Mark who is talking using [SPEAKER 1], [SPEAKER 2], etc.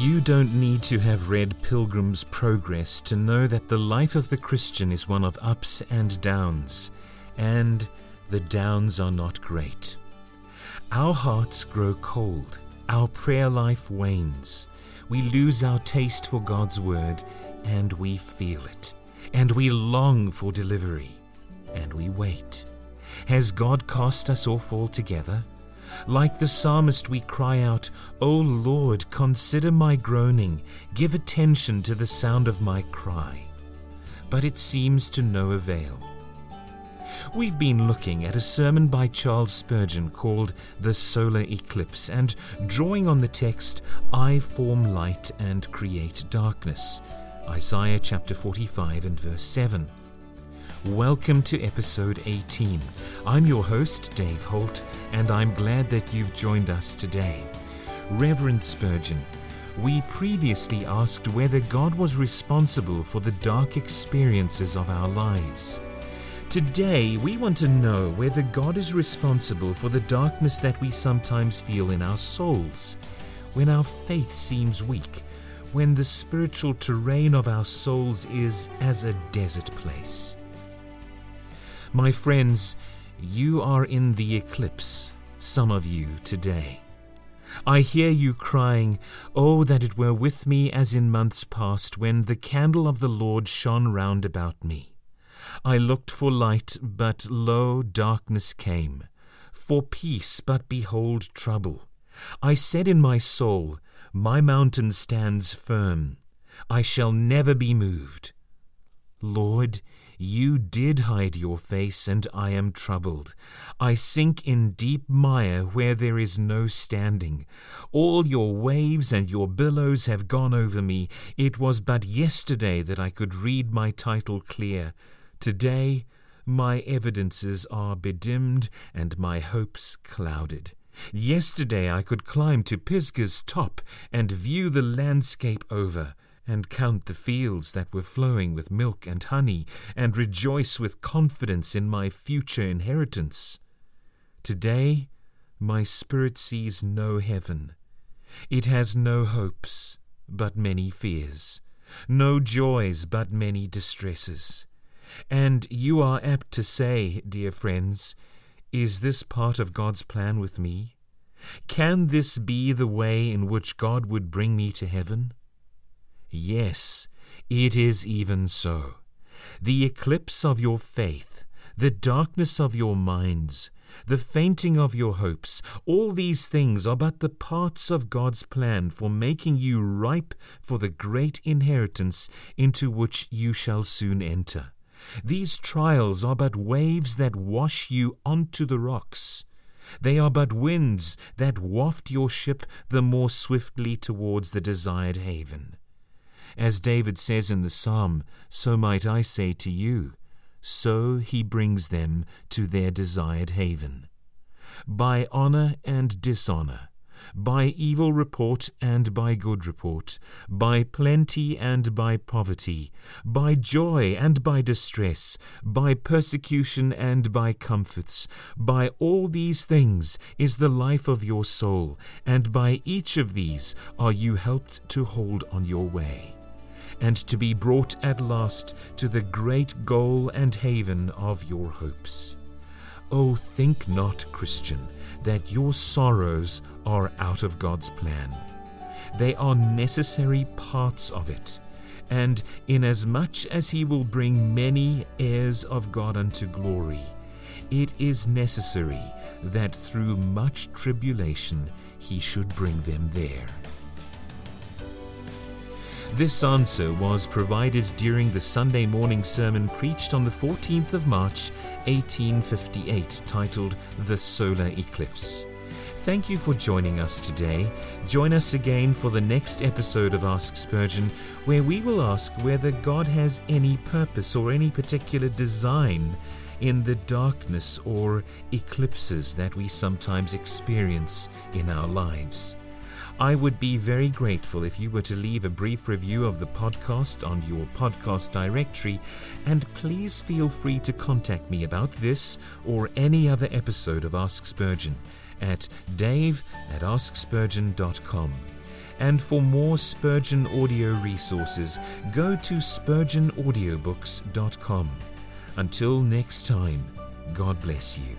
[SPEAKER 1] You don't need to have read Pilgrim's Progress to know that the life of the Christian is one of ups and downs, and the downs are not great. Our hearts grow cold, our prayer life wanes, we lose our taste for God's Word, and we feel it, and we long for delivery, and we wait. Has God cast us off altogether? Like the psalmist, we cry out, O Lord, consider my groaning, give attention to the sound of my cry. But it seems to no avail. We've been looking at a sermon by Charles Spurgeon called The Solar Eclipse and drawing on the text, I form light and create darkness. Isaiah chapter 45 and verse 7. Welcome to episode 18. I'm your host, Dave Holt, and I'm glad that you've joined us today. Reverend Spurgeon, we previously asked whether God was responsible for the dark experiences of our lives. Today, we want to know whether God is responsible for the darkness that we sometimes feel in our souls, when our faith seems weak, when the spiritual terrain of our souls is as a desert place. My friends, you are in the eclipse, some of you today. I hear you crying, Oh, that it were with me as in months past, when the candle of the Lord shone round about me. I looked for light, but lo, darkness came. For peace, but behold trouble. I said in my soul, My mountain stands firm. I shall never be moved. Lord, you did hide your face, and I am troubled. I sink in deep mire where there is no standing. All your waves and your billows have gone over me. It was but yesterday that I could read my title clear. Today, my evidences are bedimmed and my hopes clouded. Yesterday I could climb to Pisgah's top and view the landscape over and count the fields that were flowing with milk and honey, and rejoice with confidence in my future inheritance. Today, my spirit sees no heaven. It has no hopes, but many fears, no joys, but many distresses. And you are apt to say, dear friends, Is this part of God's plan with me? Can this be the way in which God would bring me to heaven? Yes, it is even so. The eclipse of your faith, the darkness of your minds, the fainting of your hopes, all these things are but the parts of God's plan for making you ripe for the great inheritance into which you shall soon enter. These trials are but waves that wash you onto the rocks. They are but winds that waft your ship the more swiftly towards the desired haven. As David says in the psalm, so might I say to you, so he brings them to their desired haven. By honor and dishonor, by evil report and by good report, by plenty and by poverty, by joy and by distress, by persecution and by comforts, by all these things is the life of your soul, and by each of these are you helped to hold on your way and to be brought at last to the great goal and haven of your hopes. Oh, think not, Christian, that your sorrows are out of God's plan. They are necessary parts of it, and inasmuch as He will bring many heirs of God unto glory, it is necessary that through much tribulation He should bring them there. This answer was provided during the Sunday morning sermon preached on the 14th of March 1858, titled The Solar Eclipse. Thank you for joining us today. Join us again for the next episode of Ask Spurgeon, where we will ask whether God has any purpose or any particular design in the darkness or eclipses that we sometimes experience in our lives. I would be very grateful if you were to leave a brief review of the podcast on your podcast directory, and please feel free to contact me about this or any other episode of Ask Spurgeon at dave at askspurgeon.com. And for more Spurgeon audio resources, go to spurgeonaudiobooks.com. Until next time, God bless you.